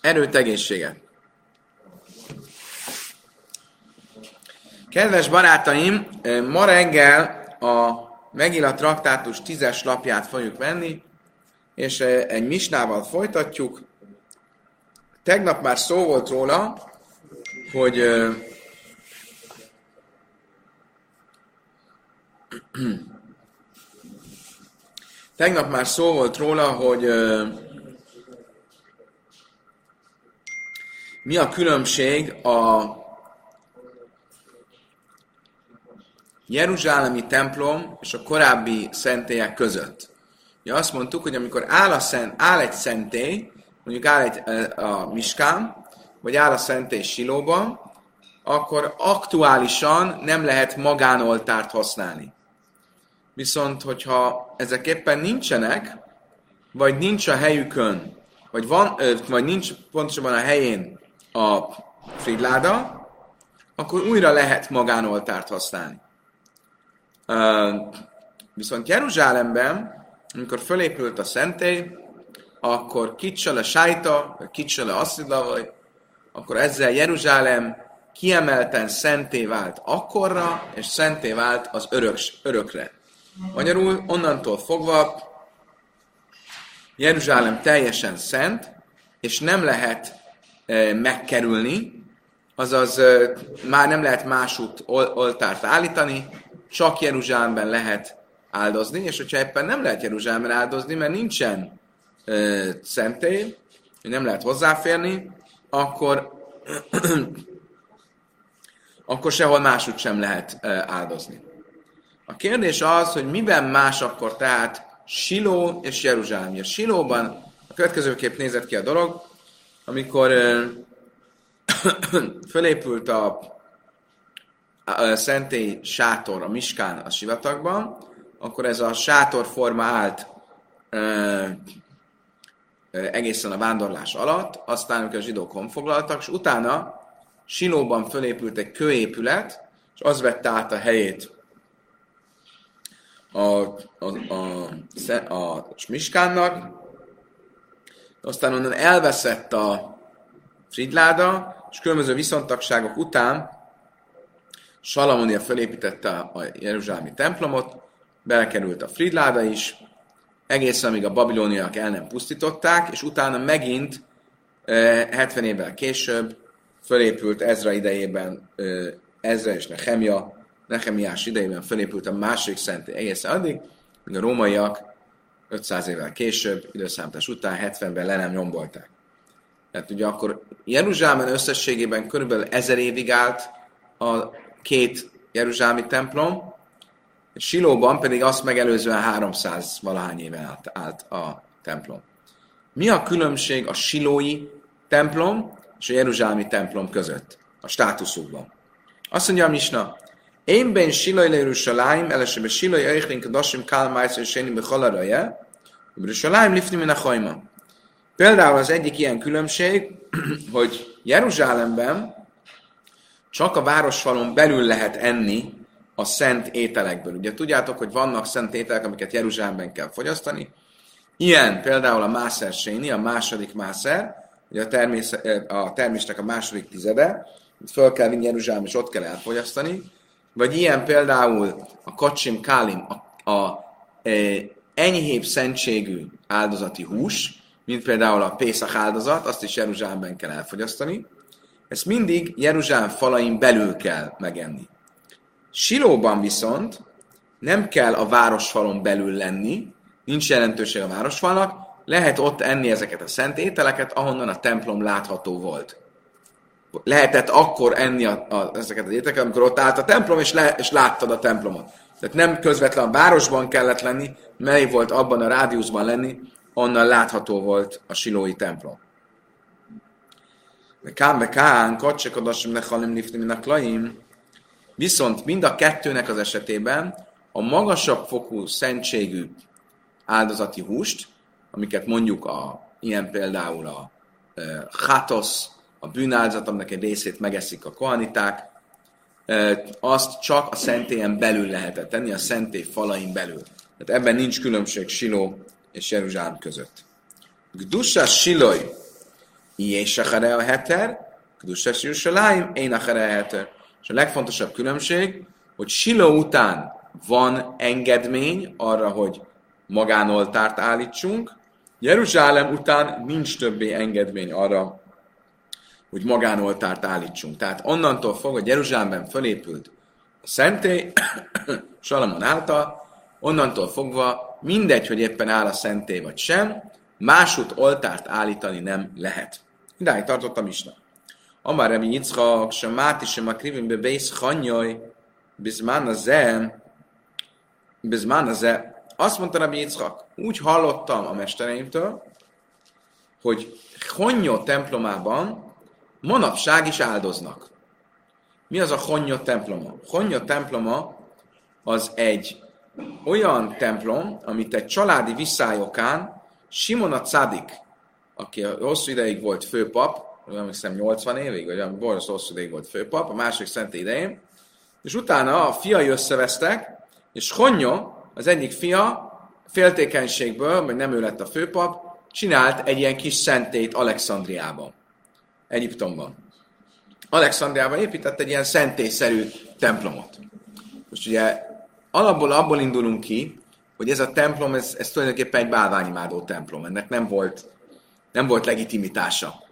Erőt, egészséget. Kedves barátaim, ma reggel a Megilla traktátus tízes lapját fogjuk venni, és egy misnával folytatjuk. Tegnap már szó volt róla, hogy Tegnap már szó volt róla, hogy mi a különbség a Jeruzsálemi templom és a korábbi szentélyek között. Ja, azt mondtuk, hogy amikor áll, a szent, áll egy szentély, mondjuk áll egy, a Miskán, vagy áll a szentély Silóban, akkor aktuálisan nem lehet magánoltárt használni. Viszont, hogyha ezek éppen nincsenek, vagy nincs a helyükön, vagy, van, vagy nincs pontosabban a helyén a fridláda, akkor újra lehet magánoltárt használni. Viszont Jeruzsálemben, amikor fölépült a szentély, akkor kicsel a sájta, vagy kicsel a vagy akkor ezzel Jeruzsálem kiemelten szenté vált akkorra, és szenté vált az örök, örökre. Magyarul onnantól fogva Jeruzsálem teljesen szent, és nem lehet megkerülni, azaz már nem lehet másút ol- oltárt állítani, csak Jeruzsálemben lehet áldozni, és hogyha éppen nem lehet Jeruzsálemben áldozni, mert nincsen e, szentély, nem lehet hozzáférni, akkor, akkor sehol másút sem lehet áldozni. A kérdés az, hogy miben más akkor tehát Siló és Jeruzsálem. A Silóban a következőképp nézett ki a dolog, amikor fölépült a, a szentély sátor a Miskán a sivatagban, akkor ez a sátor forma állt egészen a vándorlás alatt, aztán amikor a zsidók honfoglaltak, és utána Silóban fölépült egy kőépület, és az vette át a helyét a, a, a, a Smiskánnak, aztán onnan elveszett a Fridláda, és különböző viszontagságok után Salamonia felépítette a Jeruzsálemi templomot, belekerült a Fridláda is, egészen amíg a babiloniak el nem pusztították, és utána megint 70 évvel később fölépült Ezra idejében Ezra és Nehemia Nehemiás idejében felépült a második szentély egészen addig, míg a rómaiak 500 évvel később, időszámítás után 70-ben le nem nyombolták. Tehát ugye akkor Jeruzsálemben összességében körülbelül ezer évig állt a két Jeruzsálemi templom, Silóban pedig azt megelőzően 300 valahány éve állt, állt a templom. Mi a különbség a silói templom és a Jeruzsálemi templom között a státuszukban? Azt mondja a Misna, én ben Silaj le Yerushalayim, elese be Silaj Eichlin Kadoshim Kál Májsz és Séni be Halaraja, Yerushalayim lifni min a Például az egyik ilyen különbség, hogy Jeruzsálemben csak a városfalon belül lehet enni a szent ételekből. Ugye tudjátok, hogy vannak szent ételek, amiket Jeruzsálemben kell fogyasztani. Ilyen például a Mászer Séni, a második Mászer, ugye a, termész, a termésnek a második tizede, föl kell vinni Jeruzsálem, és ott kell elfogyasztani. Vagy ilyen például a kacsim kálim, a, a e, enyhébb szentségű áldozati hús, mint például a Pészak áldozat, azt is Jeruzsálemben kell elfogyasztani. Ezt mindig Jeruzsálem falain belül kell megenni. Silóban viszont nem kell a városfalon belül lenni, nincs jelentőség a városfalnak, lehet ott enni ezeket a szent ételeket, ahonnan a templom látható volt lehetett akkor enni a, a, ezeket az ételeket, amikor ott állt a templom, és, le, és láttad a templomot. Tehát nem közvetlen a városban kellett lenni, mely volt abban a rádiuszban lenni, onnan látható volt a silói templom. Kán, kacsekadasim lehalim nifni minak laim. Viszont mind a kettőnek az esetében a magasabb fokú szentségű áldozati húst, amiket mondjuk a, ilyen például a e, hatosz, a bűnáldozat, aminek egy részét megeszik a kohaniták, azt csak a szentélyen belül lehetett tenni, a szentély falain belül. Tehát ebben nincs különbség Siló és Jeruzsálem között. Gdusa Siloj, és a heter, Kedusás Jeruzsálem, én a heter. És a legfontosabb különbség, hogy Siló után van engedmény arra, hogy magánoltárt állítsunk, Jeruzsálem után nincs többé engedmény arra, hogy magánoltárt állítsunk. Tehát onnantól fog, hogy Jeruzsálemben fölépült a szentély, Salamon által, onnantól fogva mindegy, hogy éppen áll a szentély vagy sem, másút oltárt állítani nem lehet. Idáig tartottam is. Amár Rabbi Yitzchak, sem Máti, sem a krivimbe bész hanyaj, bizmán a ze, bizmán a ze. Azt mondta Rabbi Yitzchak, úgy hallottam a mestereimtől, hogy Honyó templomában manapság is áldoznak. Mi az a Honyó temploma? Honyó temploma az egy olyan templom, amit egy családi visszájokán Simon a Cadik, aki hosszú ideig volt főpap, nem hiszem 80 évig, vagy olyan borzasztó hosszú ideig volt főpap, a második szent idején, és utána a fiai összevesztek, és Honyó, az egyik fia, féltékenységből, vagy nem ő lett a főpap, csinált egy ilyen kis szentét Alexandriában, Egyiptomban. Alexandriában épített egy ilyen szentélyszerű templomot. Most ugye alapból abból indulunk ki, hogy ez a templom, ez, ez tulajdonképpen egy bálványimádó templom. Ennek nem volt, nem volt legitimitása.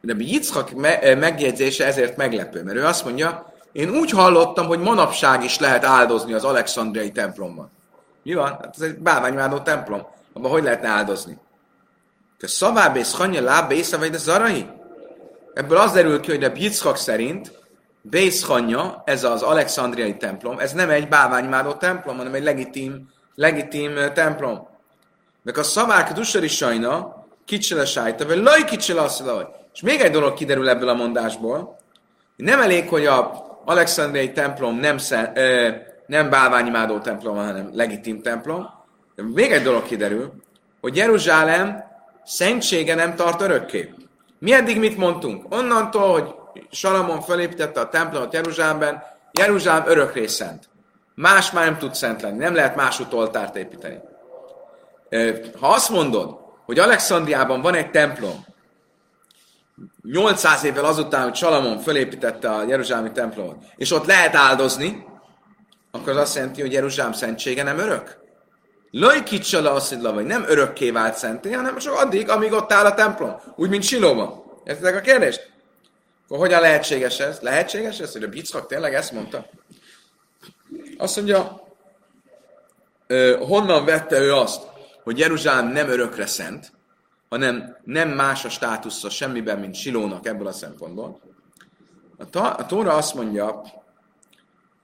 De Yitzhak megjegyzése ezért meglepő, mert ő azt mondja, én úgy hallottam, hogy manapság is lehet áldozni az alexandriai templomban. Mi van? Hát ez egy bálványimádó templom. Abban hogy lehetne áldozni? Te szavábész hanya láb vagy de zarai? Ebből az derül ki, hogy a Yitzhak szerint Bészhanya, ez az alexandriai templom, ez nem egy bálványimádó templom, hanem egy legitim, legitim templom. Meg a szavák dusari sajna, kicsele sájta, vagy laj kicsele hogy. És még egy dolog kiderül ebből a mondásból, nem elég, hogy a alexandriai templom nem, szen, ö, nem bálványimádó templom, hanem legitim templom, de még egy dolog kiderül, hogy Jeruzsálem szentsége nem tart örökké. Mi eddig mit mondtunk? Onnantól, hogy Salamon felépítette a templomot Jeruzsálemben, Jeruzsálem örökre szent. Más már nem tud szent lenni, nem lehet más oltárt építeni. Ha azt mondod, hogy Alexandriában van egy templom, 800 évvel azután, hogy Salamon felépítette a Jeruzsálemi templomot, és ott lehet áldozni, akkor az azt jelenti, hogy Jeruzsálem szentsége nem örök. Lajkicsala asszidla, vagy nem örökké vált szenté, hanem csak addig, amíg ott áll a templom. Úgy, mint Silóban. Értitek a kérdést? Akkor hogyan lehetséges ez? Lehetséges ez, hogy a Bicak tényleg ezt mondta? Azt mondja, honnan vette ő azt, hogy Jeruzsálem nem örökre szent, hanem nem más a státusza semmiben, mint Silónak ebből a szempontból. A, ta, a Tóra azt mondja,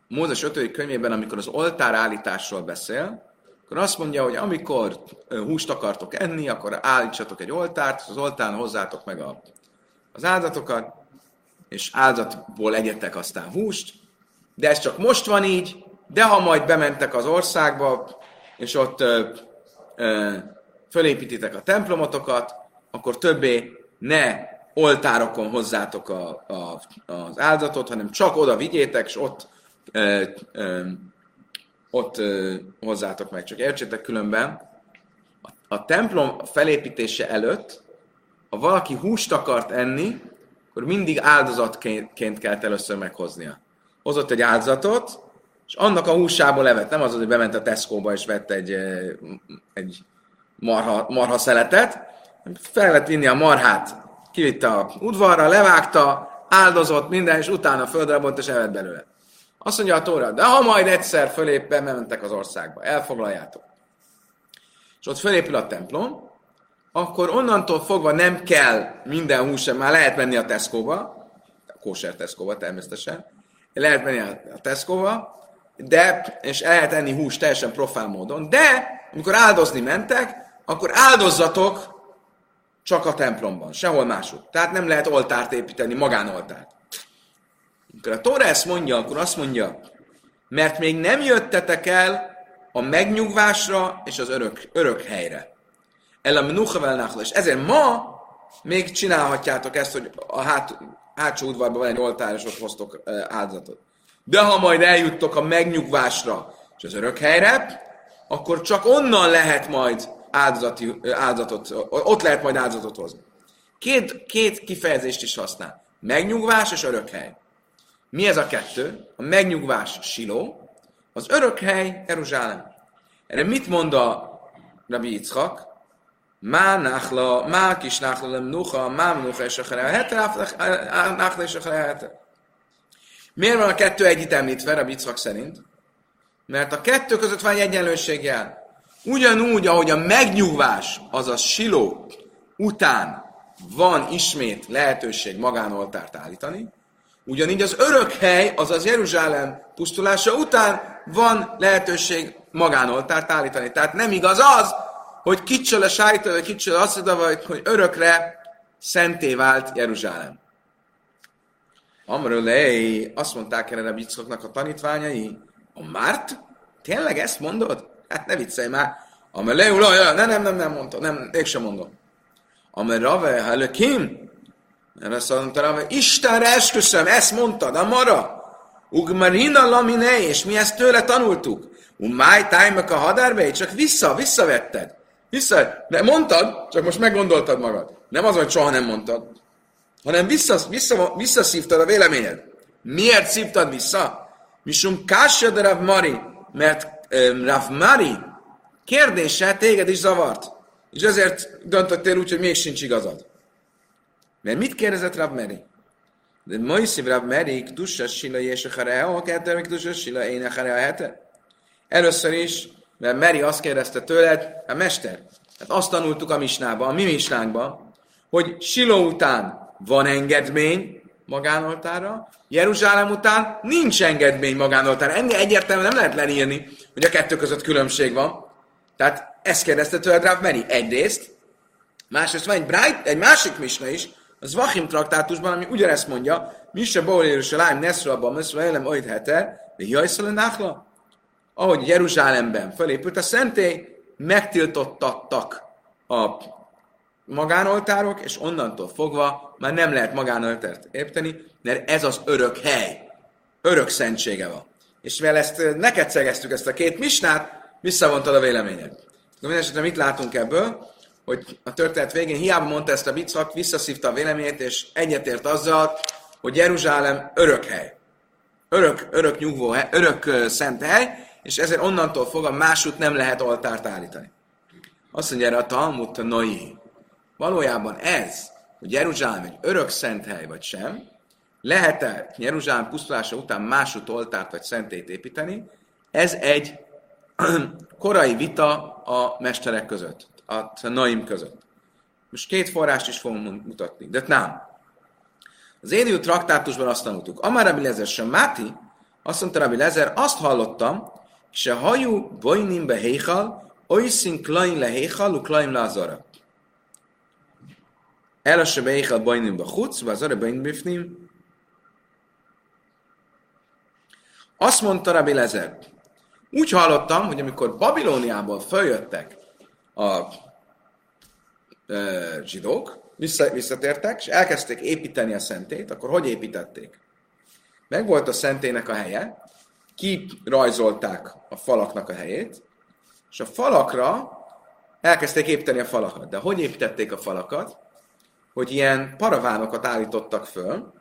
Mózes 5. könyvében, amikor az oltár állításról beszél, akkor azt mondja, hogy amikor húst akartok enni, akkor állítsatok egy oltárt, az oltán hozzátok meg a, az áldatokat, és áldatból egyetek aztán húst, de ez csak most van így, de ha majd bementek az országba, és ott ö, ö, fölépítitek a templomotokat, akkor többé ne oltárokon hozzátok a, a, az áldatot, hanem csak oda vigyétek, és ott, ö, ö, ott hozzátok meg. Csak értsétek különben, a, templom felépítése előtt, ha valaki húst akart enni, akkor mindig áldozatként kell először meghoznia. Hozott egy áldozatot, és annak a húsából levet, nem az, hogy bement a Tesco-ba és vett egy, egy marha, marha szeletet, fel lett vinni a marhát, kivitte a udvarra, levágta, áldozott minden, és utána földre volt, és evett belőle. Azt mondja a Tóra, de ha majd egyszer fölép, bementek az országba, elfoglaljátok. És ott fölépül a templom, akkor onnantól fogva nem kell minden hús, már lehet menni a Tesco-ba, a kóser Tesco-ba természetesen, lehet menni a Tesco-ba, de, és el lehet enni húst teljesen profán módon, de amikor áldozni mentek, akkor áldozzatok csak a templomban, sehol máshogy. Tehát nem lehet oltárt építeni, magánoltárt. Amikor a Tóra ezt mondja, akkor azt mondja, mert még nem jöttetek el a megnyugvásra és az örök, örök helyre. El a menucha És ezért ma még csinálhatjátok ezt, hogy a hát, hátsó udvarban van egy oltár, és ott hoztok áldozatot. De ha majd eljuttok a megnyugvásra és az örök helyre, akkor csak onnan lehet majd áldozati, áldozatot, ott lehet majd áldozatot hozni. Két, két kifejezést is használ. Megnyugvás és örökhely. Mi ez a kettő? A megnyugvás Siló, az örökhely Jeruzsálem. Erre mit mond a Rabbi Yitzchak? Má nachla, má kis nachla nem nuha, má nuha és a nachla és a Miért van a kettő együtt említve, Rabbi Yitzchak szerint? Mert a kettő között van egy egyenlőség. Ugyanúgy, ahogy a megnyugvás, azaz siló után van ismét lehetőség magánoltárt állítani, ugyanígy az örök hely, azaz Jeruzsálem pusztulása után van lehetőség magánoltárt állítani. Tehát nem igaz az, hogy kicsöl a sájtó, vagy kicsöl azt vagy hogy örökre szenté vált Jeruzsálem. Amrölei, azt mondták erre a bickoknak a tanítványai, a Márt? Tényleg ezt mondod? Hát ne viccelj már. Amrölei, nem, nem, nem, nem mondta, nem, mégsem mondom. Amely Rave, Halekim, mert azt mondta Rave, Istenre esküszöm, ezt mondtad, a mara. Ugmarina lamine, és mi ezt tőle tanultuk. Umáj tájmak a hadárbe, csak vissza, visszavetted. Vissza, de mondtad, csak most meggondoltad magad. Nem az, hogy soha nem mondtad, hanem vissza, vissza, visszaszívtad a véleményed. Miért szívtad vissza? Misum kásja de Rav Mari, mert um, Rav Mari kérdése téged is zavart. És ezért döntöttél úgy, hogy még sincs igazad. Mert mit kérdezett Rav Meri? De Moisziv Rav Meri, Ktussa Sila és a Hareo, a kettő, Ktussa Sila én a Hareo hete. Először is, mert Meri azt kérdezte tőled, a hát mester, hát azt tanultuk a misnába, a mi misnánkban, hogy Siló után van engedmény magánoltára, Jeruzsálem után nincs engedmény magánoltára. Ennél egyértelműen nem lehet leírni, hogy a kettő között különbség van. Tehát ezt kérdezte tőled Rav Meri egyrészt, másrészt van egy, Bright, egy másik misna is, az Vachim traktátusban, ami ugyanezt mondja, Misa Baul Jeruzsálem, Neszra, Bameszra, Elem, Oid Heter, de Jajszal Náchla, ahogy Jeruzsálemben fölépült a szentély, megtiltottattak a magánoltárok, és onnantól fogva már nem lehet magánoltárt építeni, mert ez az örök hely. Örök szentsége van. És mivel ezt neked szegeztük ezt a két misnát, visszavontad a véleményed. Mindenesetre mit látunk ebből? Hogy a történet végén hiába mondta ezt a bicak, visszaszívta a véleményét, és egyetért azzal, hogy Jeruzsálem örök hely. Örök, örök nyugvó hely, örök szent hely, és ezért onnantól fogva másút nem lehet oltárt állítani. Azt mondja erre a Talmud Noi. Valójában ez, hogy Jeruzsálem egy örök szent hely vagy sem, lehet-e Jeruzsálem pusztulása után másút oltárt vagy szentét építeni, ez egy korai vita a mesterek között, a Naim között. Most két forrást is fogunk mutatni, de nem. Az Édiú traktátusban azt tanultuk. Amár Rabbi Lezer sem Máti, azt mondta Rabbi Lezer, azt hallottam, se hajú bojnim be héjhal, oiszin klaim le héjhal, klaim le azara. Elase be héjhal bojnim be chutz, vagy azara bifnim. Azt mondta Rabbi Lezer, úgy hallottam, hogy amikor Babilóniából följöttek a e, zsidók, vissza, visszatértek, és elkezdték építeni a szentét, akkor hogy építették? Meg volt a szentének a helye, kirajzolták a falaknak a helyét, és a falakra elkezdték építeni a falakat. De hogy építették a falakat? Hogy ilyen paravánokat állítottak föl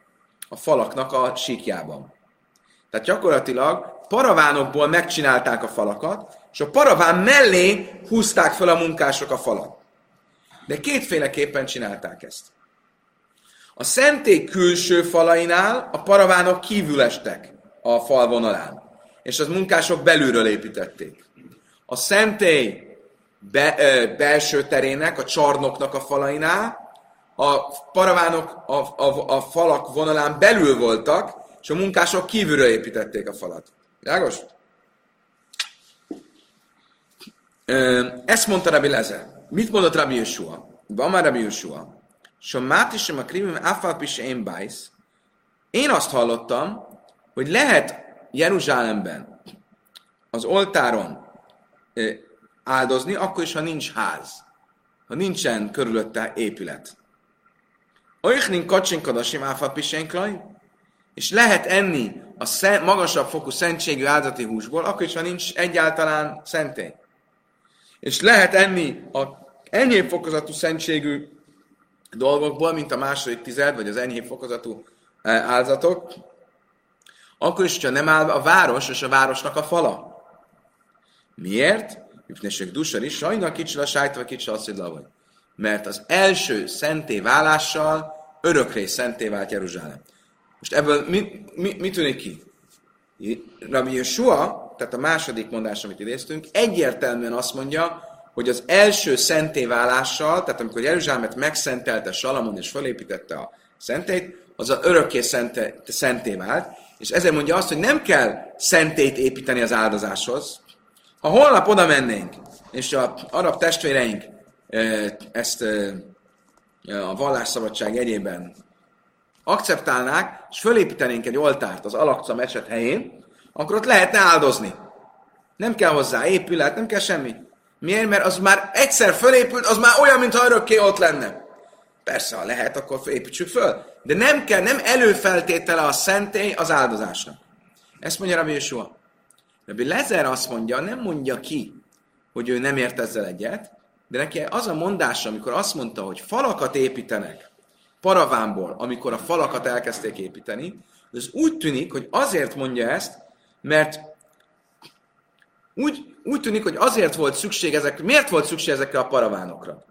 a falaknak a síkjában. Tehát gyakorlatilag paravánokból megcsinálták a falakat, és a paraván mellé húzták fel a munkások a falat. De kétféleképpen csinálták ezt. A szentély külső falainál a paravánok kívül estek a fal vonalán, és az munkások belülről építették. A szentély be, ö, belső terének, a csarnoknak a falainál a paravánok a, a, a falak vonalán belül voltak, és a munkások kívülről építették a falat. Világos? Ezt mondta Rabbi Lezer. Mit mondott Rabbi Yeshua? Van már Rabbi Yeshua. Somáti sem a krivim afalpis én bájsz. Én azt hallottam, hogy lehet Jeruzsálemben az oltáron áldozni, akkor is, ha nincs ház. Ha nincsen körülötte épület. Oichnin kacsinkadasim áfapisénklaj, és lehet enni a szent, magasabb fokú szentségű áldati húsból, akkor is, ha nincs egyáltalán szentély. És lehet enni a enyém fokozatú szentségű dolgokból, mint a második tized, vagy az enyhébb fokozatú áldozatok, akkor is, hogyha nem áll a város és a városnak a fala. Miért? Üpnések dusar is, sajna kicsi a sájtva, kicsi a vagy. Mert az első szenté válással örökre szenté vált Jeruzsálem. Most ebből mi, mi, mi tűnik ki? Rabbi Yeshua, tehát a második mondás, amit idéztünk, egyértelműen azt mondja, hogy az első szentéválással, tehát amikor Jeruzsálemet megszentelte Salamon és felépítette a szentét, az a örökké szente, szenté vált, és ezért mondja azt, hogy nem kell szentét építeni az áldozáshoz. Ha holnap oda mennénk, és a arab testvéreink ezt a vallásszabadság egyében akceptálnák, és fölépítenénk egy oltárt az Alakca meset helyén, akkor ott lehetne áldozni. Nem kell hozzá épület, nem kell semmi. Miért? Mert az már egyszer fölépült, az már olyan, mintha örökké ott lenne. Persze, ha lehet, akkor építsük föl. De nem kell, nem előfeltétele a szentély az áldozásnak. Ezt mondja Rabbi Yeshua. Rabbi Lezer azt mondja, nem mondja ki, hogy ő nem ért ezzel egyet, de neki az a mondása, amikor azt mondta, hogy falakat építenek paravánból, amikor a falakat elkezdték építeni, ez úgy tűnik, hogy azért mondja ezt, mert úgy, úgy tűnik, hogy azért volt szükség ezek, miért volt szükség ezekre a paravánokra?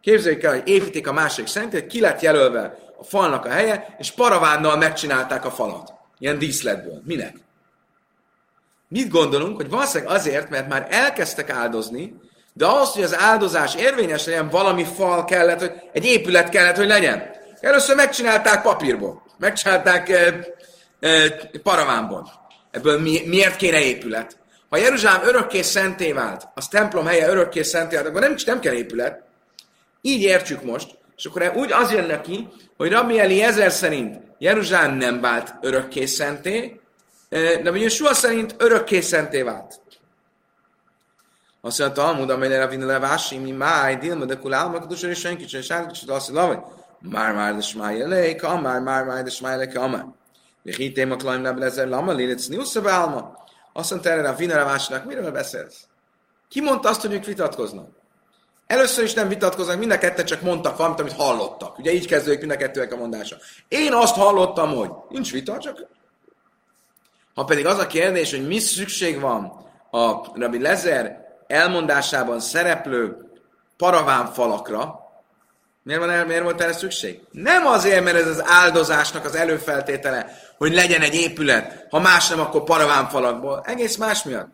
Képzeljük el, hogy építik a másik szentét, ki lett jelölve a falnak a helye, és paravánnal megcsinálták a falat. Ilyen díszletből. Minek? Mit gondolunk, hogy valószínűleg azért, mert már elkezdtek áldozni, de ahhoz, hogy az áldozás érvényes legyen, valami fal kellett, hogy egy épület kellett, hogy legyen. Először megcsinálták papírból, megcsinálták e, e, paravánból. Ebből mi, miért kéne épület? Ha Jeruzsálem örökké szenté vált, az templom helye örökké szenté vált, akkor nem, nem kell épület. Így értsük most, és akkor úgy az jön neki, hogy Rabbi ezer szerint Jeruzsálem nem vált örökké szenté, de ugye Sua szerint örökké szenté vált. Azt mondja, Talmud, amelyre Ravina levási, mi máj, dilma, de kulál, meg a és senki sem sárga, és azt mondja, már már de smáj elejék, amár, már már de smáj elejék, amár. Vihitém a klaim Rabbi Lezer, lama, lilec, niusza beálma. Azt mondta erre Ravina levásnak, miről beszélsz? Ki mondta azt, hogy ők vitatkoznak? Először is nem vitatkoznak, mind a kettő csak mondtak valamit, amit hallottak. Ugye így kezdődik mind a kettőnek a mondása. Én azt hallottam, hogy nincs vita, csak... Ha pedig az a kérdés, hogy mi szükség van a Rabbi Lezer elmondásában szereplő paraván falakra, miért, van, miért volt erre szükség? Nem azért, mert ez az áldozásnak az előfeltétele, hogy legyen egy épület, ha más nem, akkor paraván falakból. Egész más miatt.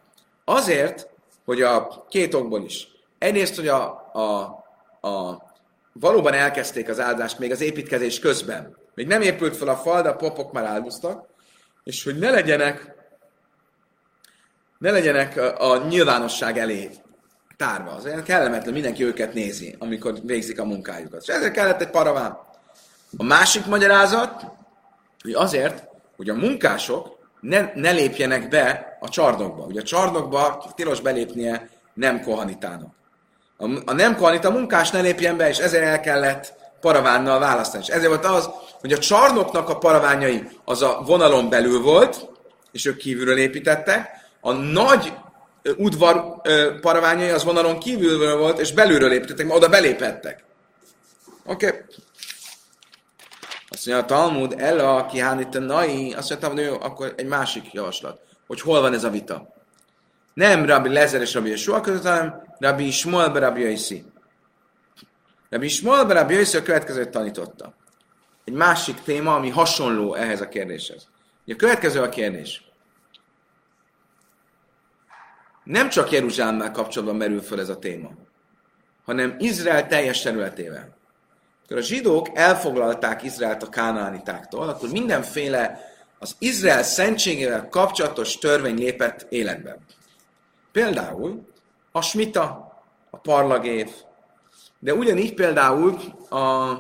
Azért, hogy a két okból is. Egyrészt, hogy a, a, a, valóban elkezdték az áldást még az építkezés közben. Még nem épült fel a fal, de a popok már áldoztak, és hogy ne legyenek ne legyenek a nyilvánosság elé tárva. Az olyan kellemetlen, mindenki őket nézi, amikor végzik a munkájukat. És ezért kellett egy paraván. A másik magyarázat, hogy azért, hogy a munkások ne, ne lépjenek be a csarnokba. Ugye a csarnokba tilos belépnie nem kohanitának. A, a nem kohanita munkás ne lépjen be, és ezért el kellett paravánnal választani. És ezért volt az, hogy a csarnoknak a paraványai az a vonalon belül volt, és ők kívülről építettek, a nagy udvar paraványai az vonalon kívülről volt, és belülről építettek, mert oda belépettek. Oké. Okay. Azt mondja a Talmud, Ella, aki hánít a nai, azt mondta, hogy jó, akkor egy másik javaslat, hogy hol van ez a vita. Nem Rabbi Lezer és Rabbi Yeshua között, hanem Rabbi Ismael be Rabbi Yaisi. Rabbi Ismael be Rabbi Yaisi a következőt tanította. Egy másik téma, ami hasonló ehhez a kérdéshez. A következő a kérdés. Nem csak Jeruzsálemmel kapcsolatban merül föl ez a téma, hanem Izrael teljes területével. Akkor a zsidók elfoglalták Izraelt a kánaánitáktól, akkor mindenféle az Izrael szentségével kapcsolatos törvény lépett életbe. Például a smita, a parlagév, de ugyanígy például a,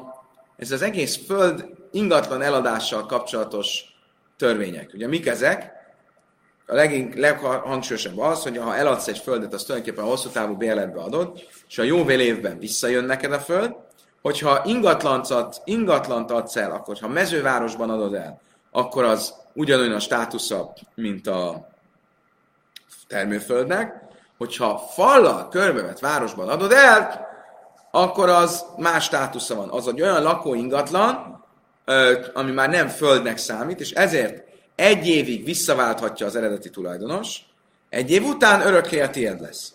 ez az egész föld ingatlan eladással kapcsolatos törvények. Ugye mik ezek? A legink, leghangsúlyosabb az, hogy ha eladsz egy földet, az tulajdonképpen a hosszú távú bérletbe adod, és a jóvél évben visszajön neked a föld, hogyha ingatlant, ingatlant adsz el, akkor ha mezővárosban adod el, akkor az ugyanolyan a státusza, mint a termőföldnek, hogyha fallal körbevett városban adod el, akkor az más státusza van. Az egy olyan lakóingatlan, ami már nem földnek számít, és ezért egy évig visszaválthatja az eredeti tulajdonos, egy év után örökké a tiéd lesz.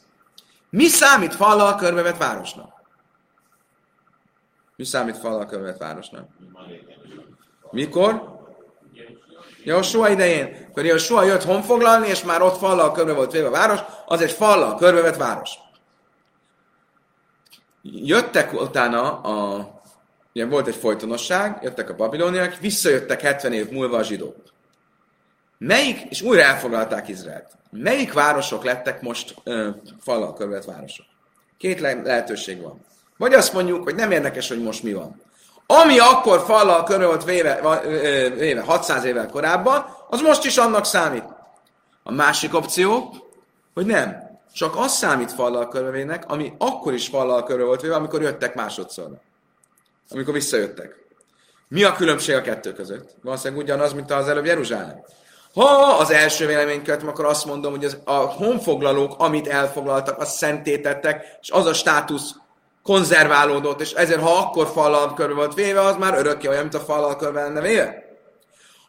Mi számít fallal körbevett városnak? Mi számít fallal körbevett városnak? Mikor? Jósua idején. Akkor Jósua jött honfoglalni, és már ott fallal körbe volt véve a város, az egy fallal körbevett város. Jöttek utána a... Ugye volt egy folytonosság, jöttek a babiloniak, visszajöttek 70 év múlva a zsidók. Melyik, és újra elfoglalták Izraelt. Melyik városok lettek most ö, fallal körülött városok? Két le- lehetőség van. Vagy azt mondjuk, hogy nem érdekes, hogy most mi van. Ami akkor fallal körül volt véve, véve 600 évvel korábban, az most is annak számít. A másik opció, hogy nem. Csak az számít fallal körülvének, ami akkor is fallal körül volt véve, amikor jöttek másodszor. Amikor visszajöttek. Mi a különbség a kettő között? Valószínűleg ugyanaz, mint az előbb Jeruzsálem. Ha az első véleményt követem, akkor azt mondom, hogy az, a honfoglalók, amit elfoglaltak, azt szentétettek, és az a státusz konzerválódott, és ezért ha akkor fallal körbe volt véve, az már örökké olyan, mint a fallal körbe lenne véve.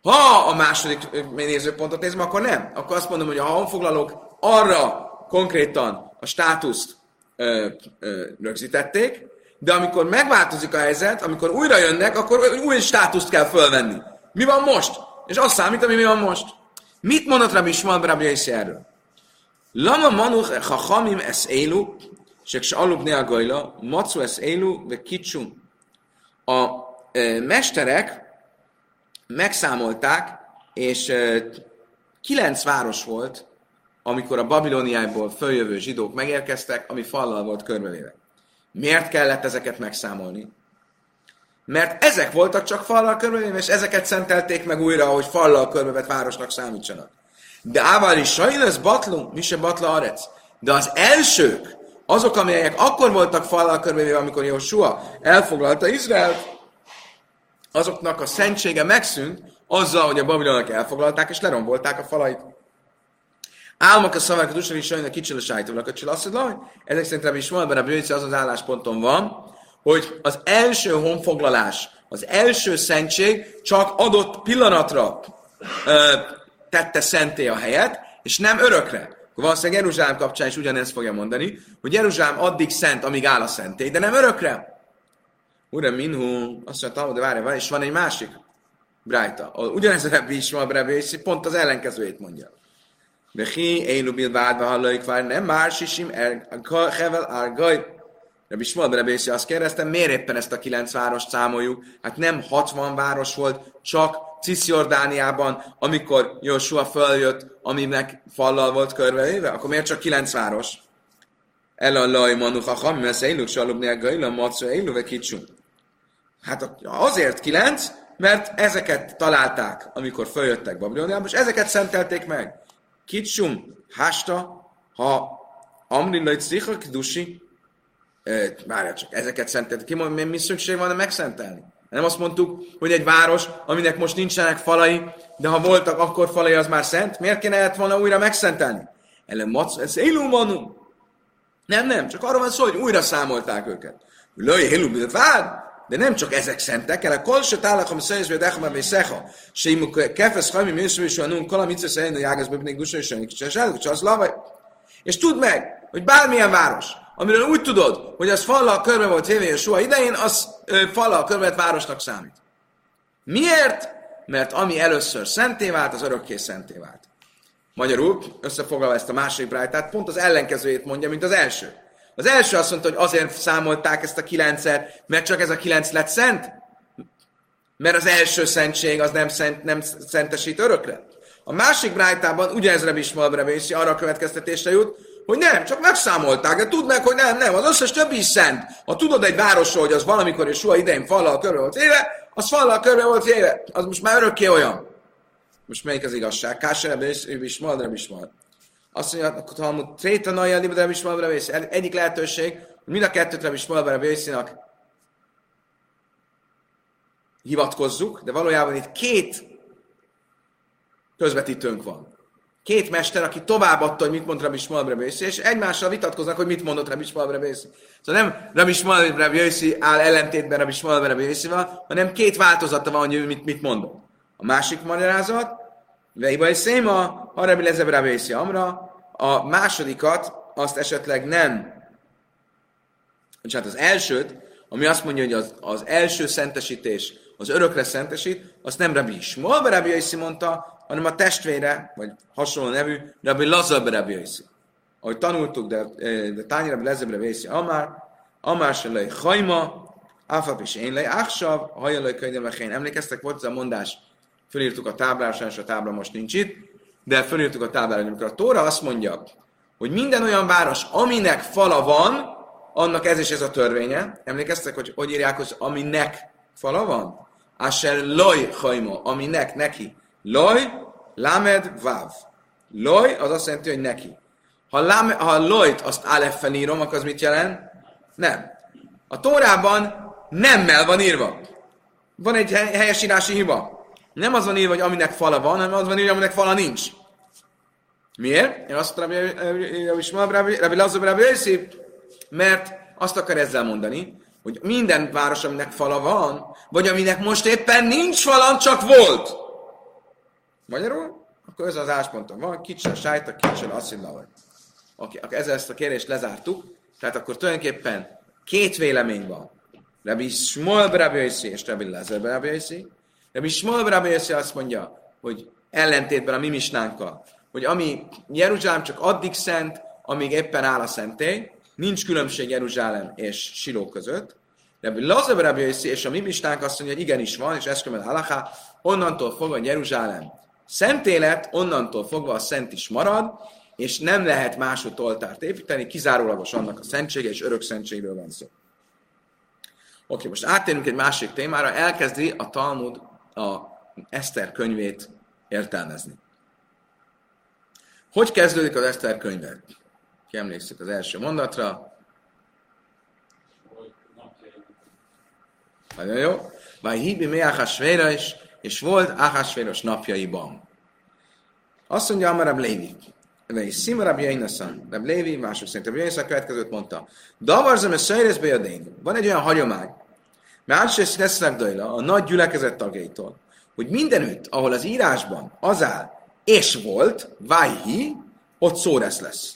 Ha a második nézőpontot nézem, akkor nem. Akkor azt mondom, hogy a honfoglalók arra konkrétan a státuszt ö, ö, rögzítették, de amikor megváltozik a helyzet, amikor újra jönnek, akkor új státuszt kell fölvenni. Mi van most? És azt számít, ami mi van most. Mit mondott Rabbi Ismael Rabbi Yossi erről? Lama manuch chachamim es élu, se alubni a gajla, macu es élu, ve kicsum. A e, mesterek megszámolták, és e, kilenc város volt, amikor a Babiloniából följövő zsidók megérkeztek, ami fallal volt körbevéve. Miért kellett ezeket megszámolni? Mert ezek voltak csak fallal körbevéve, és ezeket szentelték meg újra, hogy fallal körbevett városnak számítsanak. De ával is sajnos batlum, mi se batla arec. De az elsők, azok, amelyek akkor voltak fallal körbevéve, amikor Jósua elfoglalta Izraelt, azoknak a szentsége megszűnt azzal, hogy a babilonok elfoglalták és lerombolták a falait. Álmak a szavák, a dusan is sajnos kicsil a sájtónak, a csilasszod, ezek szerint is van, mert a bőci az az állásponton van, hogy az első honfoglalás, az első szentség csak adott pillanatra ö, tette szenté a helyet, és nem örökre. Valószínűleg Jeruzsálem kapcsán is ugyanezt fogja mondani, hogy Jeruzsálem addig szent, amíg áll a szentély, de nem örökre. Uram, minhu, azt mondja, de várj, és van egy másik Brájta. Ugyanez a Rebbi is van, Rebbi, és pont az ellenkezőjét mondja. De hi, énu bilbádba hallóik vár, nem más sisim, hevel, árgaj, Rabbi Shmuel azt kérdeztem, miért éppen ezt a kilenc várost számoljuk? Hát nem 60 város volt, csak Cisjordániában, amikor Joshua följött, aminek fallal volt körbevéve, akkor miért csak kilenc város? Ela laj manucha hamim, ez éluk salubni a. Hát azért kilenc, mert ezeket találták, amikor följöttek Babiloniába, és ezeket szentelték meg. Kicsum, hásta, ha Amri lajt dusi, várjál csak, ezeket szenteltek. Ki mondja, mi szükség van megszentelni? Nem azt mondtuk, hogy egy város, aminek most nincsenek falai, de ha voltak, akkor falai az már szent, miért kéne lehet volna újra megszentelni? Ellen mac, ez élumanu. Nem, nem, csak arról van szó, hogy újra számolták őket. Löj, hélu, vár, de nem csak ezek szentek, a kol se tálak, ami szerzve, de echma, vagy szecha, se imu kefesz, hajmi, műsző, és olyan, kol, amit szerint a jágaz, bebnek, gusa, és olyan, és tudd meg, hogy bármilyen város, amiről úgy tudod, hogy az fallal körbe volt véve soha idején, az ö, fallal körbe városnak számít. Miért? Mert ami először szenté vált, az örökké szenté vált. Magyarul, összefoglalva ezt a második brájtát, pont az ellenkezőjét mondja, mint az első. Az első azt mondta, hogy azért számolták ezt a kilencet, mert csak ez a kilenc lett szent, mert az első szentség az nem, szent, nem szentesít örökre. A másik brájtában ugyanezre is és arra a következtetésre jut, hogy nem, csak megszámolták, de meg, hogy nem, nem, az összes többi is szent. Ha tudod egy városról, hogy az valamikor és soha idején fallal körbe volt éve, az fallal körbe volt éve, az most már örökké olyan. Most melyik az igazság? Kásere is, is maldra is mald. Azt mondja, akkor Talmud tréta naja libra is Egyik lehetőség, hogy mind a kettőt is maldra hivatkozzuk, de valójában itt két közvetítőnk van. Két mester, aki továbbadta, hogy mit mond Rabbi Shmuel Yossi, és egymással vitatkoznak, hogy mit mondott Rabbi Shmuel Yossi. Szóval nem Rabbi Shmuel Yossi áll ellentétben Rabbi Shmuel Rabbi Yossival, hanem két változata van, hogy mit, mit mondott. A másik magyarázat, Veiba és Széma, a Rabbi Lezeb Yossi Amra, a másodikat azt esetleg nem, hát az elsőt, ami azt mondja, hogy az, az első szentesítés az örökre szentesít, azt nem Rabbi Ismol, Rabbi Yossi mondta, hanem a testvére, vagy hasonló nevű, Rabbi Lazar Rabbi Yossi. Ahogy tanultuk, de, de Tányi Rabbi Lazar Rabbi Yossi Amár, Amár se lej hajma, Áfap is én lej áhsav, hajjal lej könyvem Emlékeztek, volt ez a mondás, fölírtuk a táblára, és a tábla most nincs itt, de fölírtuk a táblára, amikor a Tóra azt mondja, hogy minden olyan város, aminek fala van, annak ez is ez a törvénye. Emlékeztek, hogy hogy írják, hogy aminek fala van? Asher loj hajma, aminek, neki. Loj, lamed, vav. Loj az azt jelenti, hogy neki. Ha, lame, ha lojt azt aleffen írom, akkor az mit jelent? Nem. A Tórában nemmel van írva. Van egy helyesírási hiba. Nem az van írva, hogy aminek fala van, hanem az van írva, aminek fala nincs. Miért? Én azt mondtam, hogy Rabbi Lazar, Rabbi mert azt akar ezzel mondani, hogy minden város, aminek fala van, vagy aminek most éppen nincs falam, csak volt. Magyarul? Akkor ez az ásponton van, kicsi a sájta, kicsi a asszillavai. Oké, akkor ezzel ezt a kérdést lezártuk. Tehát akkor tulajdonképpen két vélemény van. Rabbi Shmuel Rabbi és Rabbi Lezer Rabbi Rabbi Shmuel Rabbi azt mondja, hogy ellentétben a mi misnánkkal, hogy ami Jeruzsálem csak addig szent, amíg éppen áll a szentély, nincs különbség Jeruzsálem és Siló között, Rabbi Lazar Rabbi és a mi mistánk azt mondja, hogy igenis van, és ezt kömmel halaká, onnantól fogva Jeruzsálem szentélet, onnantól fogva a szent is marad, és nem lehet másod oltárt építeni, kizárólagos annak a szentsége, és örök szentségről van szó. Oké, most áttérünk egy másik témára, elkezdi a Talmud a Eszter könyvét értelmezni. Hogy kezdődik az Eszter könyve? Ki emlékszik az első mondatra? Nagyon jó. Vagy híbi Ahasvéra is, és volt Ahasvéros napjaiban. Azt mondja Amarab Lévi, vagy Szima Jainaszan, Rab Lévi, mások szerint Rabbi Jainaszan következőt mondta. Davarzem és Szajrész Bejadén. Van egy olyan hagyomány, mert és Reszlek Dajla, a nagy gyülekezet tagjaitól, hogy mindenütt, ahol az írásban az áll, és volt, vájhi, ott szó lesz.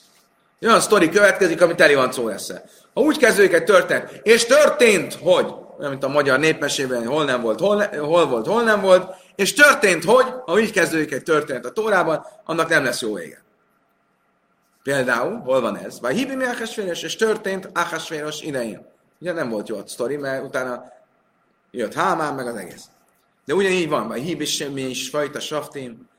Olyan sztori következik, ami teli van szó lesz. Ha úgy kezdődik egy történet, és történt, hogy, olyan, mint a magyar népmesében, hol nem volt, hol, ne, hol volt, hol nem volt, és történt, hogy, ha úgy kezdődik egy történet a Tórában, annak nem lesz jó vége. Például, hol van ez? Vagy híbi mi Achasvéros, és történt Achasvéros idején. Ugye nem volt jó a sztori, mert utána jött Hámán, meg az egész. De ugyanígy van, vagy híbi semmi is fajta saftim, Eh,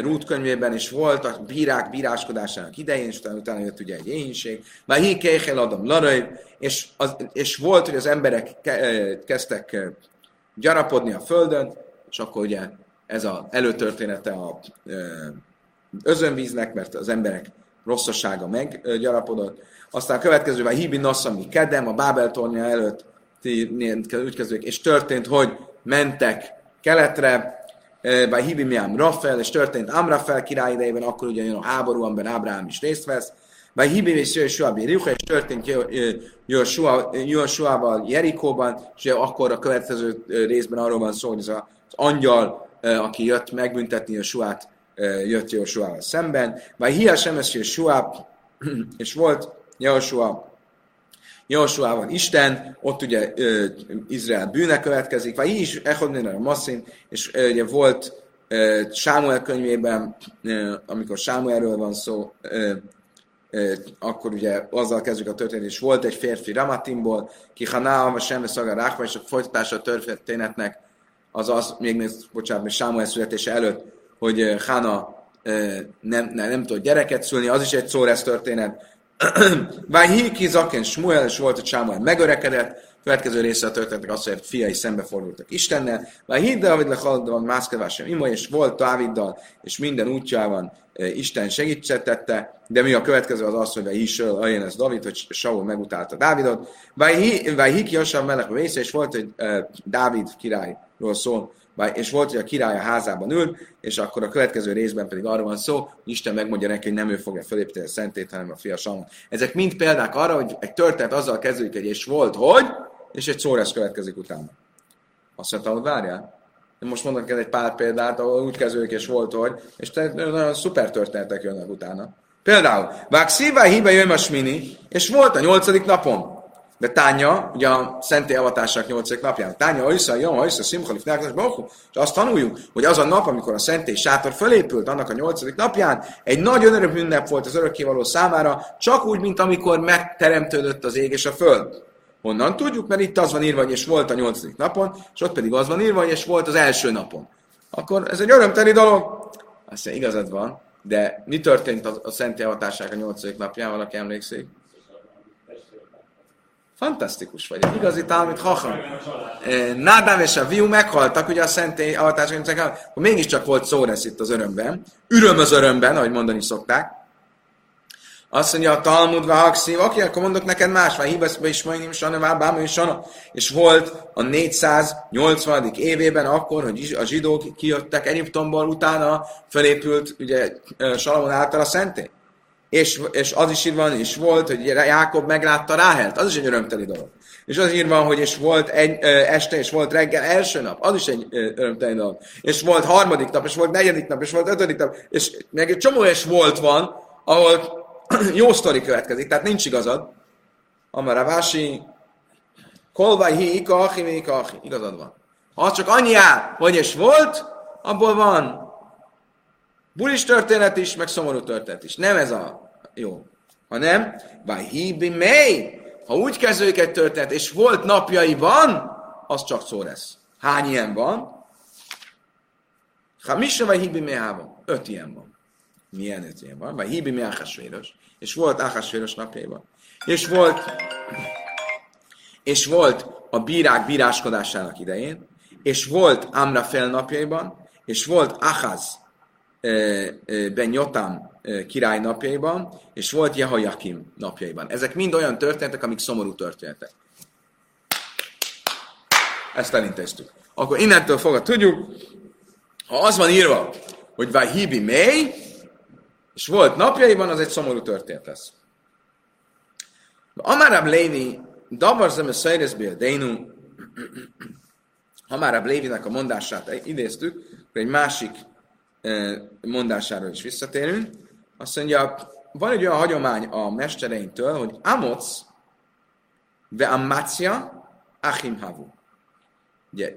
Rút könyvében is volt a bírák bíráskodásának idején, és utána, utána jött ugye egy éhínség. Már hí kéhel laraj, és, az, és volt, hogy az emberek kezdtek gyarapodni a földön, és akkor ugye ez az előtörténete a özönvíznek, mert az emberek rosszassága meggyarapodott. Aztán a következő, a Hibi Nassami Kedem, a Bábel tornya előtt úgy és történt, hogy mentek keletre, vagy Hibi Miám Rafael, és történt Amrafel király idejében, akkor ugye jön a háború, amiben Ábrahám is részt vesz. Vagy Hibi és Joshua Biriucha, és történt Joshua-val Jerikóban, és akkor a következő részben arról van szó, hogy az, az angyal, aki jött megbüntetni Joshua-t, jött Joshua-val szemben. Vagy Hia Semes Joshua, és volt Joshua Jósuával Isten, ott ugye ö, Izrael bűne következik, vagy így is Echodnél a Masszin, és ö, ugye volt Sámuel könyvében, ö, amikor Sámuelről van szó, ö, ö, akkor ugye azzal kezdjük a történet, és volt egy férfi Ramatimból, ki Haná, vagy Semmi Szaga Rákva, és a folytatása a történetnek az az, még, még bocsánat, még Sámuel születése előtt, hogy Hana nem, nem, nem tud gyereket szülni, az is egy szóresz történet, Váj ki zaken Smuel, és volt, hogy Sámuel megörekedett, következő része a történetnek azt, hogy fiai szembefordultak Istennel. Vagy hidd David lehaladban mászkedvás sem ima, és volt Dáviddal, és minden útjában e, Isten segítette, de mi a következő az az, hogy a Hisről ajánl ez David, hogy Saul megutálta Dávidot. Vagy hiki Jasab melek része, és volt, hogy e, Dávid királyról szól, és volt, hogy a király a házában ül, és akkor a következő részben pedig arról van szó, hogy Isten megmondja neki, hogy nem ő fogja felépíteni a szentét, hanem a fia Salmon. Ezek mind példák arra, hogy egy történet azzal kezdődik, hogy és volt, hogy, és egy szórás következik utána. Azt mondta, hogy várjál. Most mondok neked egy pár példát, ahol úgy kezdődik, és volt, hogy, és nagyon szuper történetek jönnek utána. Például, Vákszívá híbe jön és volt a nyolcadik napon. De Tánya, ugye a szentély avatásának nyolcadik napján, Tánya, Ajsza, Jom, Ajsza, Simchalif, és azt tanuljuk, hogy az a nap, amikor a szentély sátor fölépült, annak a nyolcadik napján, egy nagy önörök ünnep volt az örökkévaló számára, csak úgy, mint amikor megteremtődött az ég és a föld. Honnan tudjuk? Mert itt az van írva, hogy és volt a nyolcadik napon, és ott pedig az van írva, hogy és volt az első napon. Akkor ez egy örömteli dolog. Azt igazad van, de mi történt a, a szentély avatásának a nyolcadik napján, valaki emlékszik? Fantasztikus vagy, egy igazi talmit hacham. Nádám és a Viu meghaltak, ugye a szentély avatás, akkor mégiscsak volt szó lesz itt az örömben. Üröm az örömben, ahogy mondani szokták. Azt mondja a Talmud Vahakszív, oké, akkor mondok neked más, vagy hibaszba is majdnem sana, vábáma is sana. És volt a 480. évében akkor, hogy a zsidók kijöttek Egyiptomból, utána felépült ugye Salamon által a szentély és, és az is írva is volt, hogy Jákob meglátta Ráhelt, az is egy örömteli dolog. És az írva, hogy és volt egy ö, este, és volt reggel első nap, az is egy ö, örömteli dolog. És volt harmadik nap, és volt negyedik nap, és volt ötödik nap, és meg egy csomó és volt van, ahol jó sztori következik, tehát nincs igazad. Amaravási, kolvaj hi ikachi, ikachi, igazad van. Ha csak annyi áll, hogy és volt, abból van bulis történet is, meg szomorú történet is. Nem ez a jó. Ha nem, vagy híbi mely, ha úgy kezdődik egy történet, és volt napjaiban, az csak szó lesz. Hány ilyen van? Ha mi se vagy híbi van? Öt ilyen van. Milyen öt ilyen van? Vagy híbi mi áhásvéros. És volt áhásvéros napjaiban. És volt, és volt a bírák bíráskodásának idején, és volt Amrafel napjaiban, és volt Ahaz Ben Jotam király napjaiban, és volt Jehoiakim napjaiban. Ezek mind olyan történetek, amik szomorú történetek. Ezt elintéztük. Akkor innentől fogva tudjuk, ha az van írva, hogy Hibi mély, és volt napjaiban, az egy szomorú történet lesz. Amarab Léni, Davarzem a Szajreszbél Dénu, Amarab Lévinek a mondását idéztük, akkor egy másik mondására is visszatérünk. Azt mondja, van egy olyan hagyomány a mestereinktől, hogy Amoc ve Amácia Achim Havu. Ugye,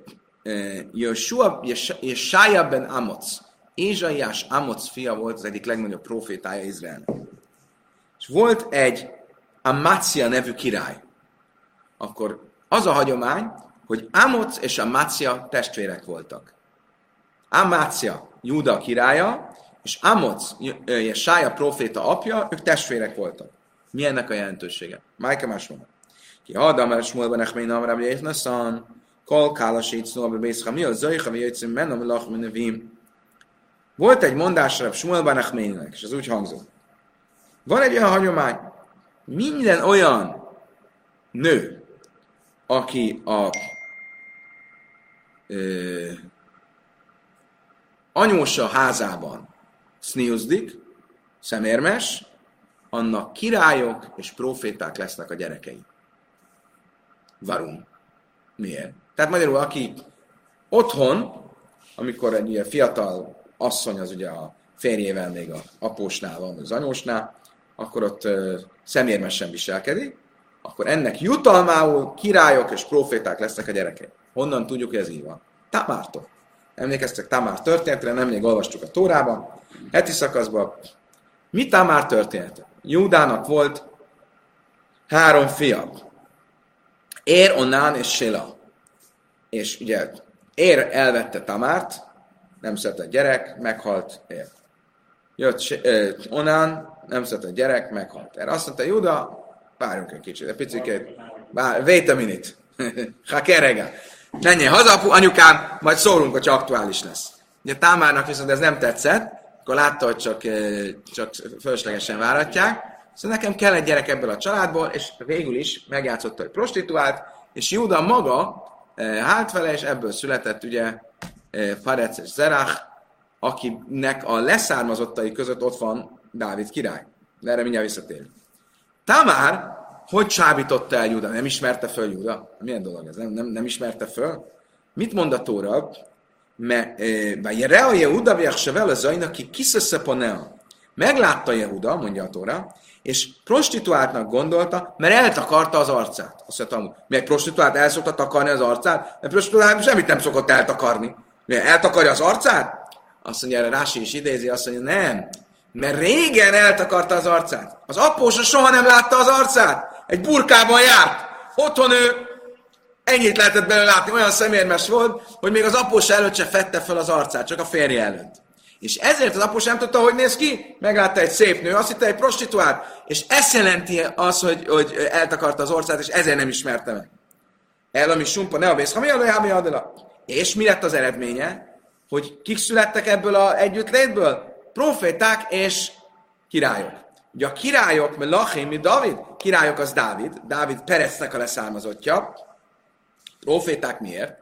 Joshua, Jesája ben Amoc, Ézsaiás Amoc fia volt az egyik legnagyobb profétája Izraelnek. És volt egy Amácia nevű király. Akkor az a hagyomány, hogy Amoc és Amácia testvérek voltak. Amácia Júda királya, és Amoc, Jesája proféta apja, ők testvérek voltak. Mi ennek a jelentősége? Májka más mondja. Ki hadam el smulban echmén amrám jéhnaszan, kol kálasít szóba bészha, mi a zöjha, mi jöjjtszön mennem lach vim. Volt egy mondásra Smuelban Echménnek, és ez úgy hangzott. Van egy olyan hagyomány, minden olyan nő, aki a anyósa házában szniuzdik, szemérmes, annak királyok és proféták lesznek a gyerekei. Varum. Miért? Tehát magyarul, aki otthon, amikor egy ilyen fiatal asszony az ugye a férjével még a apósnál van, az anyósnál, akkor ott uh, szemérmesen viselkedik, akkor ennek jutalmául királyok és proféták lesznek a gyerekei. Honnan tudjuk, hogy ez így van? Támártól. Emlékeztek Tamár történetre, nem még olvastuk a Tórában, heti szakaszban. Mi Tamár története? Júdának volt három fia. Ér, Onán és Sila. És ugye Ér elvette Tamárt, nem született gyerek, meghalt Ér. Jött Onán, nem született gyerek, meghalt Ér. Azt mondta, Júda, várjunk egy kicsit, egy picit, wait a minute. Ha kerega. Menjél haza, apu, anyukám, majd szólunk, hogy aktuális lesz. Ugye Támárnak viszont ez nem tetszett, akkor látta, hogy csak, eh, csak fölöslegesen váratják. Szóval nekem kell egy gyerek ebből a családból, és végül is megjátszotta, hogy prostituált, és Júda maga eh, hált vele, és ebből született ugye Farec és Zerach, akinek a leszármazottai között ott van Dávid király. De erre mindjárt visszatérünk. Tamár, hogy csábította el Júda? Nem ismerte föl Júda? Milyen dolog ez? Nem, nem, nem ismerte föl? Mit mond a Tóra? Mert Rea Jehuda Vjachsevel az ajna, ki kiszeszeponea. Meglátta Jehuda, mondja a Tóra, és prostituáltnak gondolta, mert eltakarta az arcát. Azt mondta, meg prostituált el szokta takarni az arcát? Mert prostituált semmit nem szokott eltakarni. Mert eltakarja az arcát? Azt mondja, erre Rási is idézi, azt mondja, nem, mert régen eltakarta az arcát. Az apósa soha nem látta az arcát. Egy burkában járt. Otthon ő ennyit lehetett belőle látni, olyan szemérmes volt, hogy még az apósa előtt se fette fel az arcát, csak a férje előtt. És ezért az após nem tudta, hogy néz ki. Meglátta egy szép nő, azt hitte egy prostituált. És ez jelenti az, hogy, hogy eltakarta az arcát, és ezért nem ismerte meg. El, ami sumpa, ne a vész, ha mi a. És mi lett az eredménye? Hogy kik születtek ebből az együttlétből? Proféták és királyok. Ugye a királyok, mert Lachim, mi David, királyok az Dávid, Dávid Pereznek a leszármazottja. Proféták miért?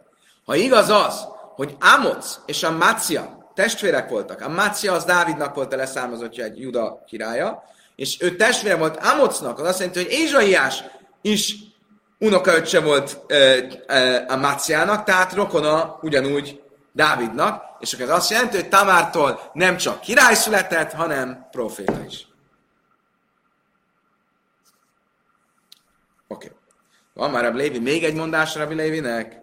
Ha igaz az, hogy Amoc és a Mácia testvérek voltak, a Mácia az Dávidnak volt a leszármazottja, egy Juda királya, és ő testvére volt Amocnak, az azt jelenti, hogy Ézsaiás is unokaöccse volt a Máciának, tehát rokona ugyanúgy Dávidnak, és akkor ez azt jelenti, hogy Tamártól nem csak király született, hanem proféta is. Oké. Okay. Van már a Lévi, még egy mondás Rabbi Lévinek.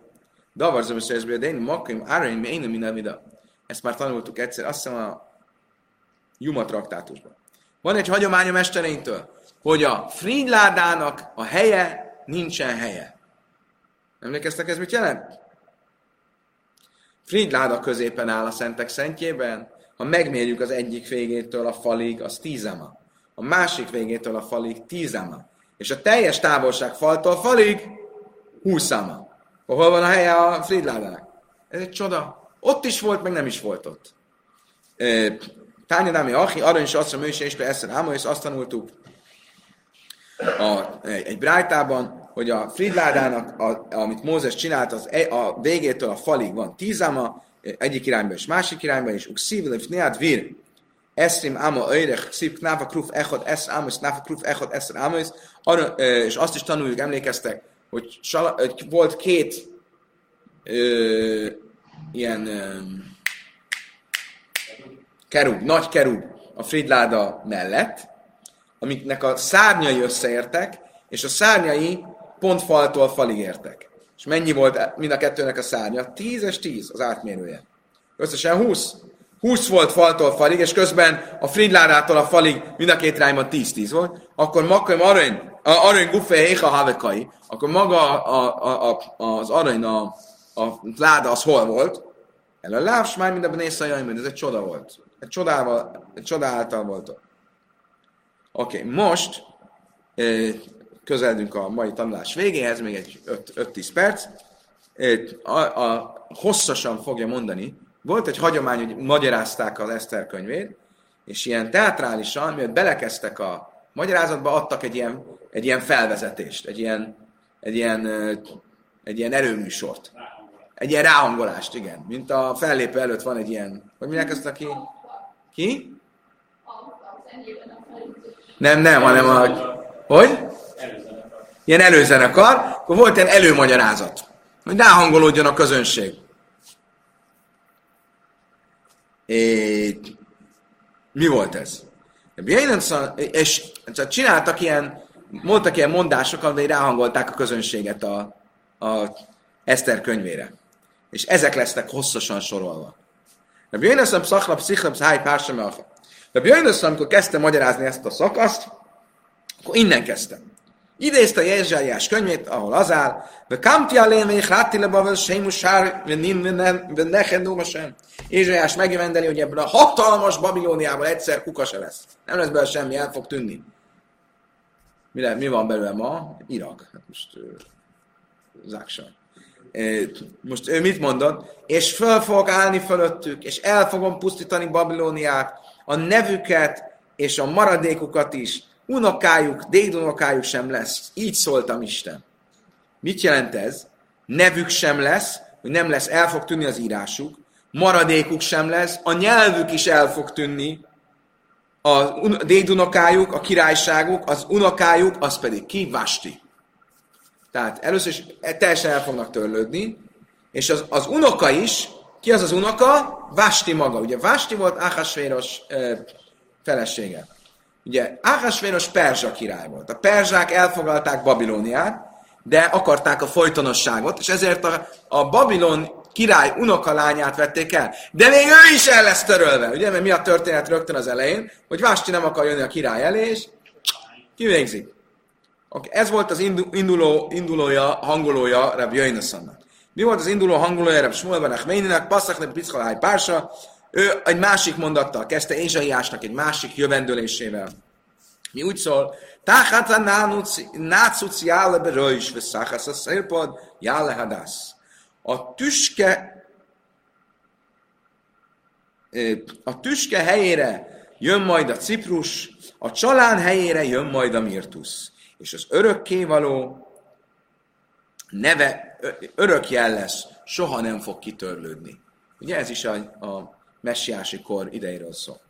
Davar Zöbös de én makim, áraim, én nem minden vida. Ezt már tanultuk egyszer, azt hiszem a Juma traktátusban. Van egy hagyomány a mestereinktől, hogy a Frídládának a helye nincsen helye. Emlékeztek, ez mit jelent? Fridláda középen áll a szentek szentjében, ha megmérjük az egyik végétől a falig, az tízema. A másik végétől a falig tízema. És a teljes távolság faltól falig húszama. Hol van a helye a Fridládának? Ez egy csoda. Ott is volt, meg nem is volt ott. Tányadámi Achi, arra is azt mondja, és Eszer Áma, és azt tanultuk a, egy brájtában, hogy a Fridládának, a, amit Mózes csinált, az e, a végétől a falig van tízáma, egyik irányba és másik irányba, és ukszív, vir, eszrim áma öjrech, szív knáfa kruf echod, esz ámosz, knáfa kruf echod, eszer ámosz, és azt is tanuljuk, emlékeztek, hogy, sala, volt két ö, ilyen ö, kerub, nagy kerub a Fridláda mellett, amiknek a szárnyai összeértek, és a szárnyai pont faltól falig értek. És mennyi volt mind a kettőnek a szárnya? 10 és 10 az átmérője. Összesen 20. 20 volt faltól falig, és közben a Fridlárától a falig mind a két irányban 10-10 volt, akkor makkam arany, arany gufé héha havekai, akkor maga a, a, a, az arany, a, a láda az hol volt? El a lávs már mind a ez egy csoda volt. Egy csodával, egy csodáltal volt. Oké, okay, most közeledünk a mai tanulás végéhez, még egy 5-10 perc. A, a, hosszasan fogja mondani, volt egy hagyomány, hogy magyarázták az Eszter könyvét, és ilyen teatrálisan, miért belekeztek a magyarázatba, adtak egy ilyen, egy ilyen felvezetést, egy ilyen, egy ilyen, egy ilyen erőműsort. Egy ilyen ráhangolást, igen. Mint a fellépő előtt van egy ilyen, hogy minek ezt ki? Ki? Nem, nem, hanem a... Hogy? ilyen előzenekar, akkor volt ilyen előmagyarázat, hogy ráhangolódjon a közönség. Mi volt ez? És csináltak ilyen, mondtak ilyen mondásokat, hogy ráhangolták a közönséget a, a Eszter könyvére. És ezek lesznek hosszasan sorolva. De Björnösszem szakla pszichlem száj pársam alfa. De Björnösszem, amikor kezdte magyarázni ezt a szakaszt, akkor innen kezdtem. Idézte Jezsájás könyvét, ahol az áll, ve kamti alén, ve ichlátti le bavel, sémus sár, ve nin, ve nechendó sem. Jezsájás megjövendeli, hogy ebből a hatalmas Babilóniából egyszer kuka se lesz. Nem lesz belőle semmi, el fog tűnni. Mi, le, mi van belőle ma? Irak. Hát most záksaj. Most ő mit mondott? És föl fogok állni fölöttük, és el fogom pusztítani Babilóniát, a nevüket és a maradékukat is, unokájuk, dédunokájuk sem lesz. Így szóltam Isten. Mit jelent ez? Nevük sem lesz, hogy nem lesz, el fog tűnni az írásuk, maradékuk sem lesz, a nyelvük is el fog tűnni, a dédunokájuk, a királyságuk, az unokájuk, az pedig ki? Vasti. Tehát először is teljesen el fognak törlődni, és az, az unoka is, ki az az unoka? Vasti maga. Ugye Vasti volt Áhasvéros e, felesége. Ugye Áhasvéros perzsa király volt. A perzsák elfoglalták Babilóniát, de akarták a folytonosságot, és ezért a, a Babilon király unokalányát vették el. De még ő is el lesz törölve, ugye? Mert mi a történet rögtön az elején, hogy Vásti nem akar jönni a király elé, és kivégzik. Okay. Ez volt az induló, indulója, hangolója Reb Jöjnösszannak. Mi volt az induló hangolója Reb Shmuel Ben Achméninek? Passzak nem Piszkaláj Pársa. Ő egy másik mondattal kezdte Ézsaiásnak egy másik jövendőlésével. Mi úgy szól, Táhat a nácuc jále berős, vesszáhasz a szélpad, jále hadász. A tüske a tüske helyére jön majd a ciprus, a csalán helyére jön majd a mirtusz. És az örökkévaló neve, örök lesz, soha nem fog kitörlődni. Ugye ez is a, a messiási kor idejéről szól.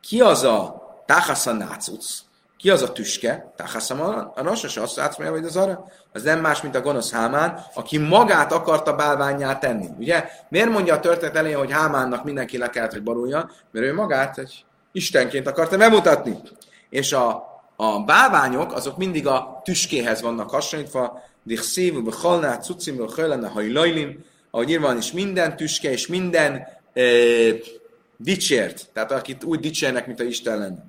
Ki az a Táhasza nácuc? Ki az a tüske? Táhaszam a rossos, azt átszmélje, vagy az arra? Az nem más, mint a gonosz Hámán, aki magát akarta bálványát tenni. Ugye? Miért mondja a történet elején, hogy Hámánnak mindenki le kellett, hogy barulja? Mert ő magát egy istenként akarta bemutatni. És a, a bálványok, azok mindig a tüskéhez vannak hasonlítva, Dichszív, Bechalná, Cucim, Hajlenne, Hajlajlim, ahogy írva is minden tüske és minden dicsért. Tehát akit úgy dicsérnek, mint a Isten lenne.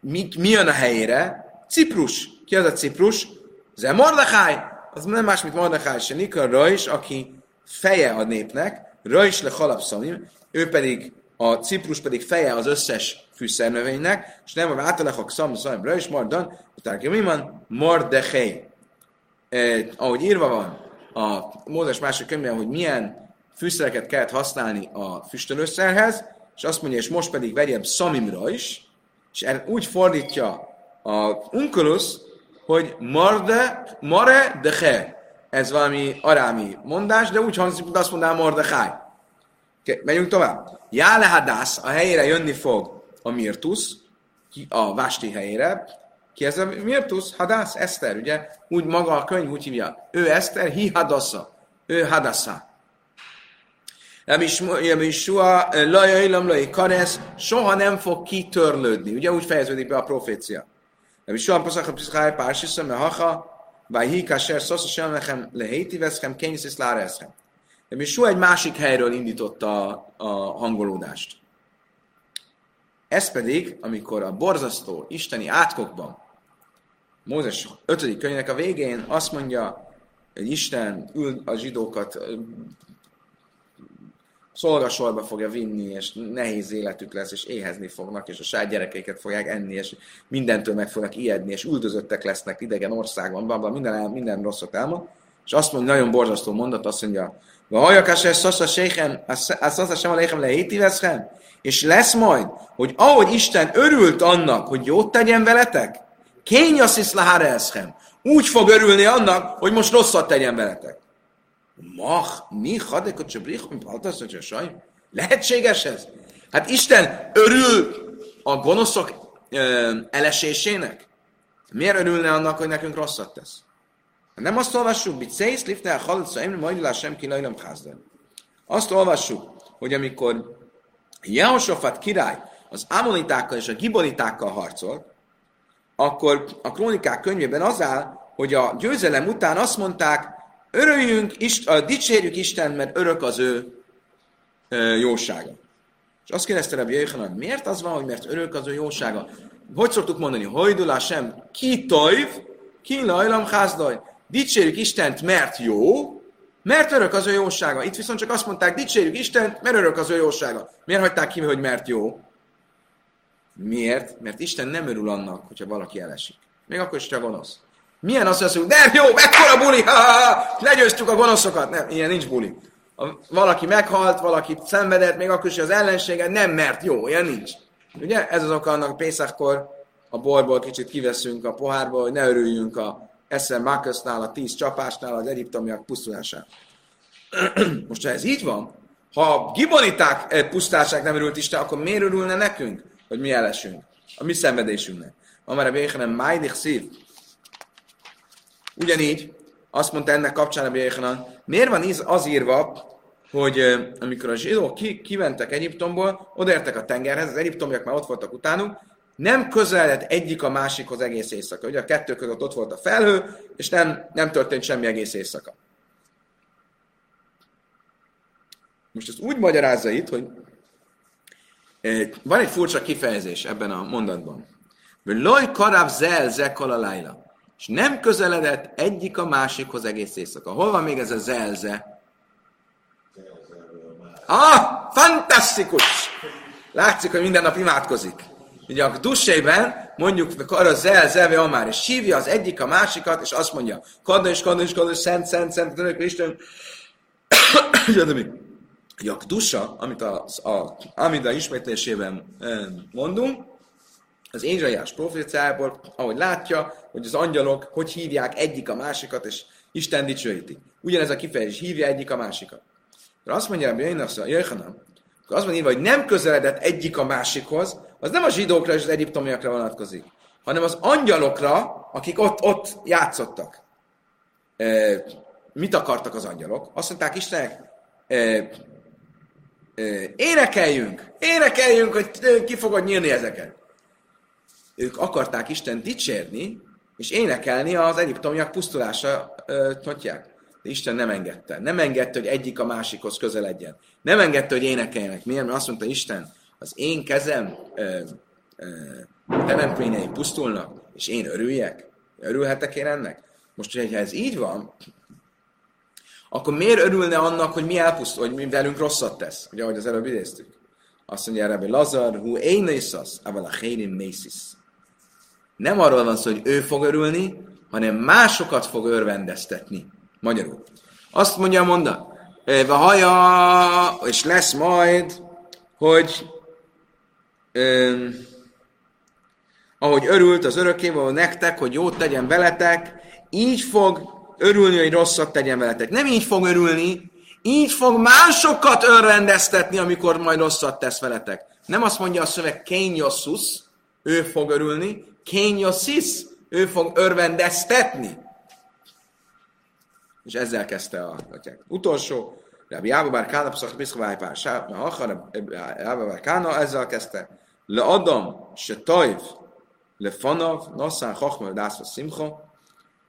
Mi, mi jön a helyére? Ciprus. Ki az a Ciprus? Ez Mordechai. Az nem más, mint Mordechai se Nikol Rajs, aki feje a népnek, Rajs le halapszamim, ő pedig, a Ciprus pedig feje az összes fűszernövénynek, és nem a váltalachok szam, szam, Rajs, Mardan, utána mi van? Mordechai. Eh, ahogy írva van a Mózes másik könyvben, hogy milyen fűszereket kellett használni a füstölőszerhez, és azt mondja, és most pedig vegyem szamimra is, és úgy fordítja a Unculus, hogy marde, mare de he. Ez valami arámi mondás, de úgy hangzik, hogy azt mondaná mordechai. Okay, megyünk tovább. Jále hadász, a helyére jönni fog a Mirtus, a Vásti helyére. Ki ez a Mirtus? Hadász, Eszter, ugye? Úgy maga a könyv úgy hívja. Ő Eszter, hi hadassa. Ő hadassa. Yamisua lajailam laj karesz, soha nem fog kitörlődni. Ugye úgy fejeződik be a profécia. Yamisua pasach a piszkály pársiszem, me hacha, hi kasher szosz a semlechem lehéti veszkem, kényszisz láreszkem. Yamisua egy másik helyről indította a, hangolódást. Ez pedig, amikor a borzasztó isteni átkokban, Mózes 5. könyvnek a végén azt mondja, hogy Isten ül a zsidókat szolgasorba fogja vinni, és nehéz életük lesz, és éhezni fognak, és a saját gyerekeiket fogják enni, és mindentől meg fognak ijedni, és üldözöttek lesznek idegen országban, bla, bla, minden, minden rosszat elmond. És azt mondja, nagyon borzasztó mondat, azt mondja, Vajakas ez szasza séhem, az szasza sem a léhem lehéti veszhem, és lesz majd, hogy ahogy Isten örült annak, hogy jót tegyen veletek, kényaszisz laháreeszhem, úgy fog örülni annak, hogy most rosszat tegyen veletek. Mach, mi hadekot csabrich, mint altasz, saj? Lehetséges ez? Hát Isten örül a gonoszok ö, elesésének? Miért örülne annak, hogy nekünk rosszat tesz? Nem azt olvassuk, hogy szész lifne a haladsz, majd sem ki lajlam házdan. Azt olvassuk, hogy amikor Jehosofat király az amonitákkal és a gibonitákkal harcolt, akkor a krónikák könyvében az áll, hogy a győzelem után azt mondták, Örüljünk, a dicsérjük Isten, mert örök az ő jósága. És azt kérdezte Rabbi Jöjjhanan, miért az van, hogy mert örök az ő jósága? Hogy szoktuk mondani? Hojdulá sem, ki tojv, ki lajlam házdaj. Dicsérjük Istent, mert jó, mert örök az ő jósága. Itt viszont csak azt mondták, dicsérjük Istent, mert örök az ő jósága. Miért hagyták ki, hogy mert jó? Miért? Mert Isten nem örül annak, hogyha valaki elesik. Még akkor is csak gonosz. Milyen az, hogy de jó, mekkora buli, ha, ha, legyőztük a gonoszokat. Nem, ilyen nincs buli. A, valaki meghalt, valaki szenvedett, még akkor is az ellensége nem mert jó, ilyen nincs. Ugye? Ez az oka annak, Pészakkor a borból kicsit kiveszünk a pohárból, hogy ne örüljünk a Eszen Mákosznál, a tíz csapásnál, az egyiptomiak pusztulásán. Most, ha ez így van, Ha giboniták eh, pusztálság nem örült Isten, akkor miért örülne nekünk, hogy mi elesünk? A mi szenvedésünknek. Amara Béhenem Májdik szív. Ugyanígy azt mondta ennek kapcsán a Béhenem, miért van az írva, hogy amikor a zsidók ki, kiventek Egyiptomból, odaértek a tengerhez, az egyiptomiak már ott voltak utánuk, nem közeledett egyik a másikhoz egész éjszaka. Ugye a kettő között ott volt a felhő, és nem, nem történt semmi egész éjszaka. Most ezt úgy magyarázza itt, hogy van egy furcsa kifejezés ebben a mondatban. Loj karab zel zekal a lájla. És nem közeledett egyik a másikhoz egész éjszaka. Hol van még ez a zelze? Ah, fantasztikus! Látszik, hogy minden nap imádkozik. Ugye a dussében mondjuk arra zel, zelve amár, és hívja az egyik a másikat, és azt mondja, kaddos, kaddos, kaddos, szent, szent, szent, szent, Isten, hogy a dusa, amit a, a Amida ismétlésében mondunk, az Ézsaiás proféciájából, ahogy látja, hogy az angyalok hogy hívják egyik a másikat, és Isten dicsőítik. Ugyanez a kifejezés hívja egyik a másikat. De azt mondja, hogy a Jöjjhanam, akkor az van írva, hogy nem közeledett egyik a másikhoz, az nem a zsidókra és az egyiptomiakra vonatkozik, hanem az angyalokra, akik ott, ott játszottak. E, mit akartak az angyalok? Azt mondták Istennek, e, e, énekeljünk, énekeljünk, hogy ki fogod nyílni ezeket. Ők akarták Isten dicsérni, és énekelni az egyiptomiak pusztulása, tudják. De Isten nem engedte. Nem engedte, hogy egyik a másikhoz közeledjen. Nem engedte, hogy énekeljenek. Miért? Mert azt mondta Isten, az én kezem teremtményeim pusztulnak, és én örüljek? Örülhetek én ennek? Most, hogyha ez így van, akkor miért örülne annak, hogy mi elpusztul, hogy mi velünk rosszat tesz? Ugye, ahogy az előbb idéztük. Azt mondja erre, hogy Lazar, hu énészas, aval a mészis. Nem arról van szó, hogy ő fog örülni, hanem másokat fog örvendeztetni. Magyarul. Azt mondja a mondat, haja, és lesz majd, hogy öm, ahogy örült az örökkévaló nektek, hogy jót tegyen veletek, így fog örülni, hogy rosszat tegyen veletek. Nem így fog örülni, így fog másokat örvendeztetni, amikor majd rosszat tesz veletek. Nem azt mondja a szöveg kényosszus, ő fog örülni, kényossis, ő fog örvendeztetni. És ezzel kezdte a atyák. Utolsó, Rabbi Jába bár Kána, Pszach Piszkovály pár Hacha, Jába bár Kána, ezzel kezdte. Le Adam, se Tajv, le Fanav, Nassán, Chachma, Dászva, Simcha,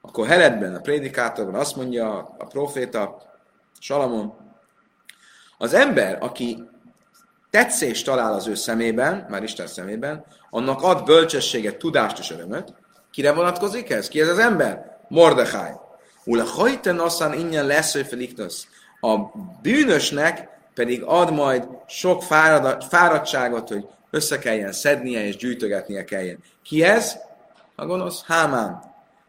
akkor Heledben, a prédikátorban azt mondja a proféta, Salamon, az ember, aki tetszést talál az ő szemében, már Isten szemében, annak ad bölcsességet, tudást és örömöt. Kire vonatkozik ez? Ki ez az ember? Mordechai. Ula hajten asszán ingyen lesz, hogy. A bűnösnek pedig ad majd sok fáradtságot, hogy össze kelljen szednie és gyűjtögetnie kelljen. Ki ez? A gonosz? Hámán.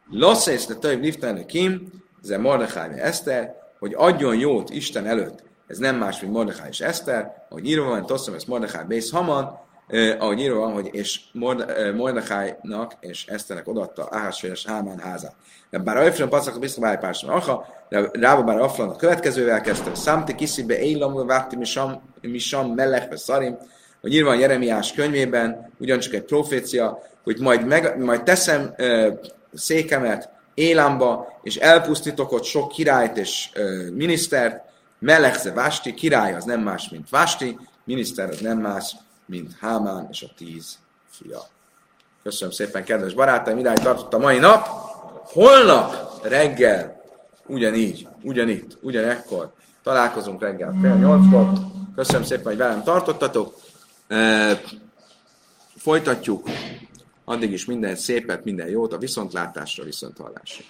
Losszész de több liftene kim, ez Mordechai Eszter, hogy adjon jót Isten előtt. Ez nem más, mint Mordechai és Eszter, ahogy írva van, Tosszom, ez Mordechai Bész Haman, eh, ahogy írva van, hogy és Mordechai-nak és Eszternek odatta Ahásféles Hámán házát. Bár Öfrön pacak biztos párson Acha, de Rába bár Aflan a következővel kezdte, Számti kiszibe éjlamul vágti misam mellekbe szarim, hogy írva van Jeremiás könyvében, ugyancsak egy profécia, hogy majd, meg, majd teszem uh, székemet Élámba, és elpusztítok ott sok királyt és uh, minisztert, Melechze Vásti, király az nem más, mint Vásti, miniszter az nem más, mint Hámán és a tíz fia. Köszönöm szépen, kedves barátaim, idáig tartott a mai nap. Holnap reggel ugyanígy, ugyanitt, ugyanekkor találkozunk reggel fél nyolckor. Köszönöm szépen, hogy velem tartottatok. Folytatjuk. Addig is minden szépet, minden jót a viszontlátásra, viszonthallásra.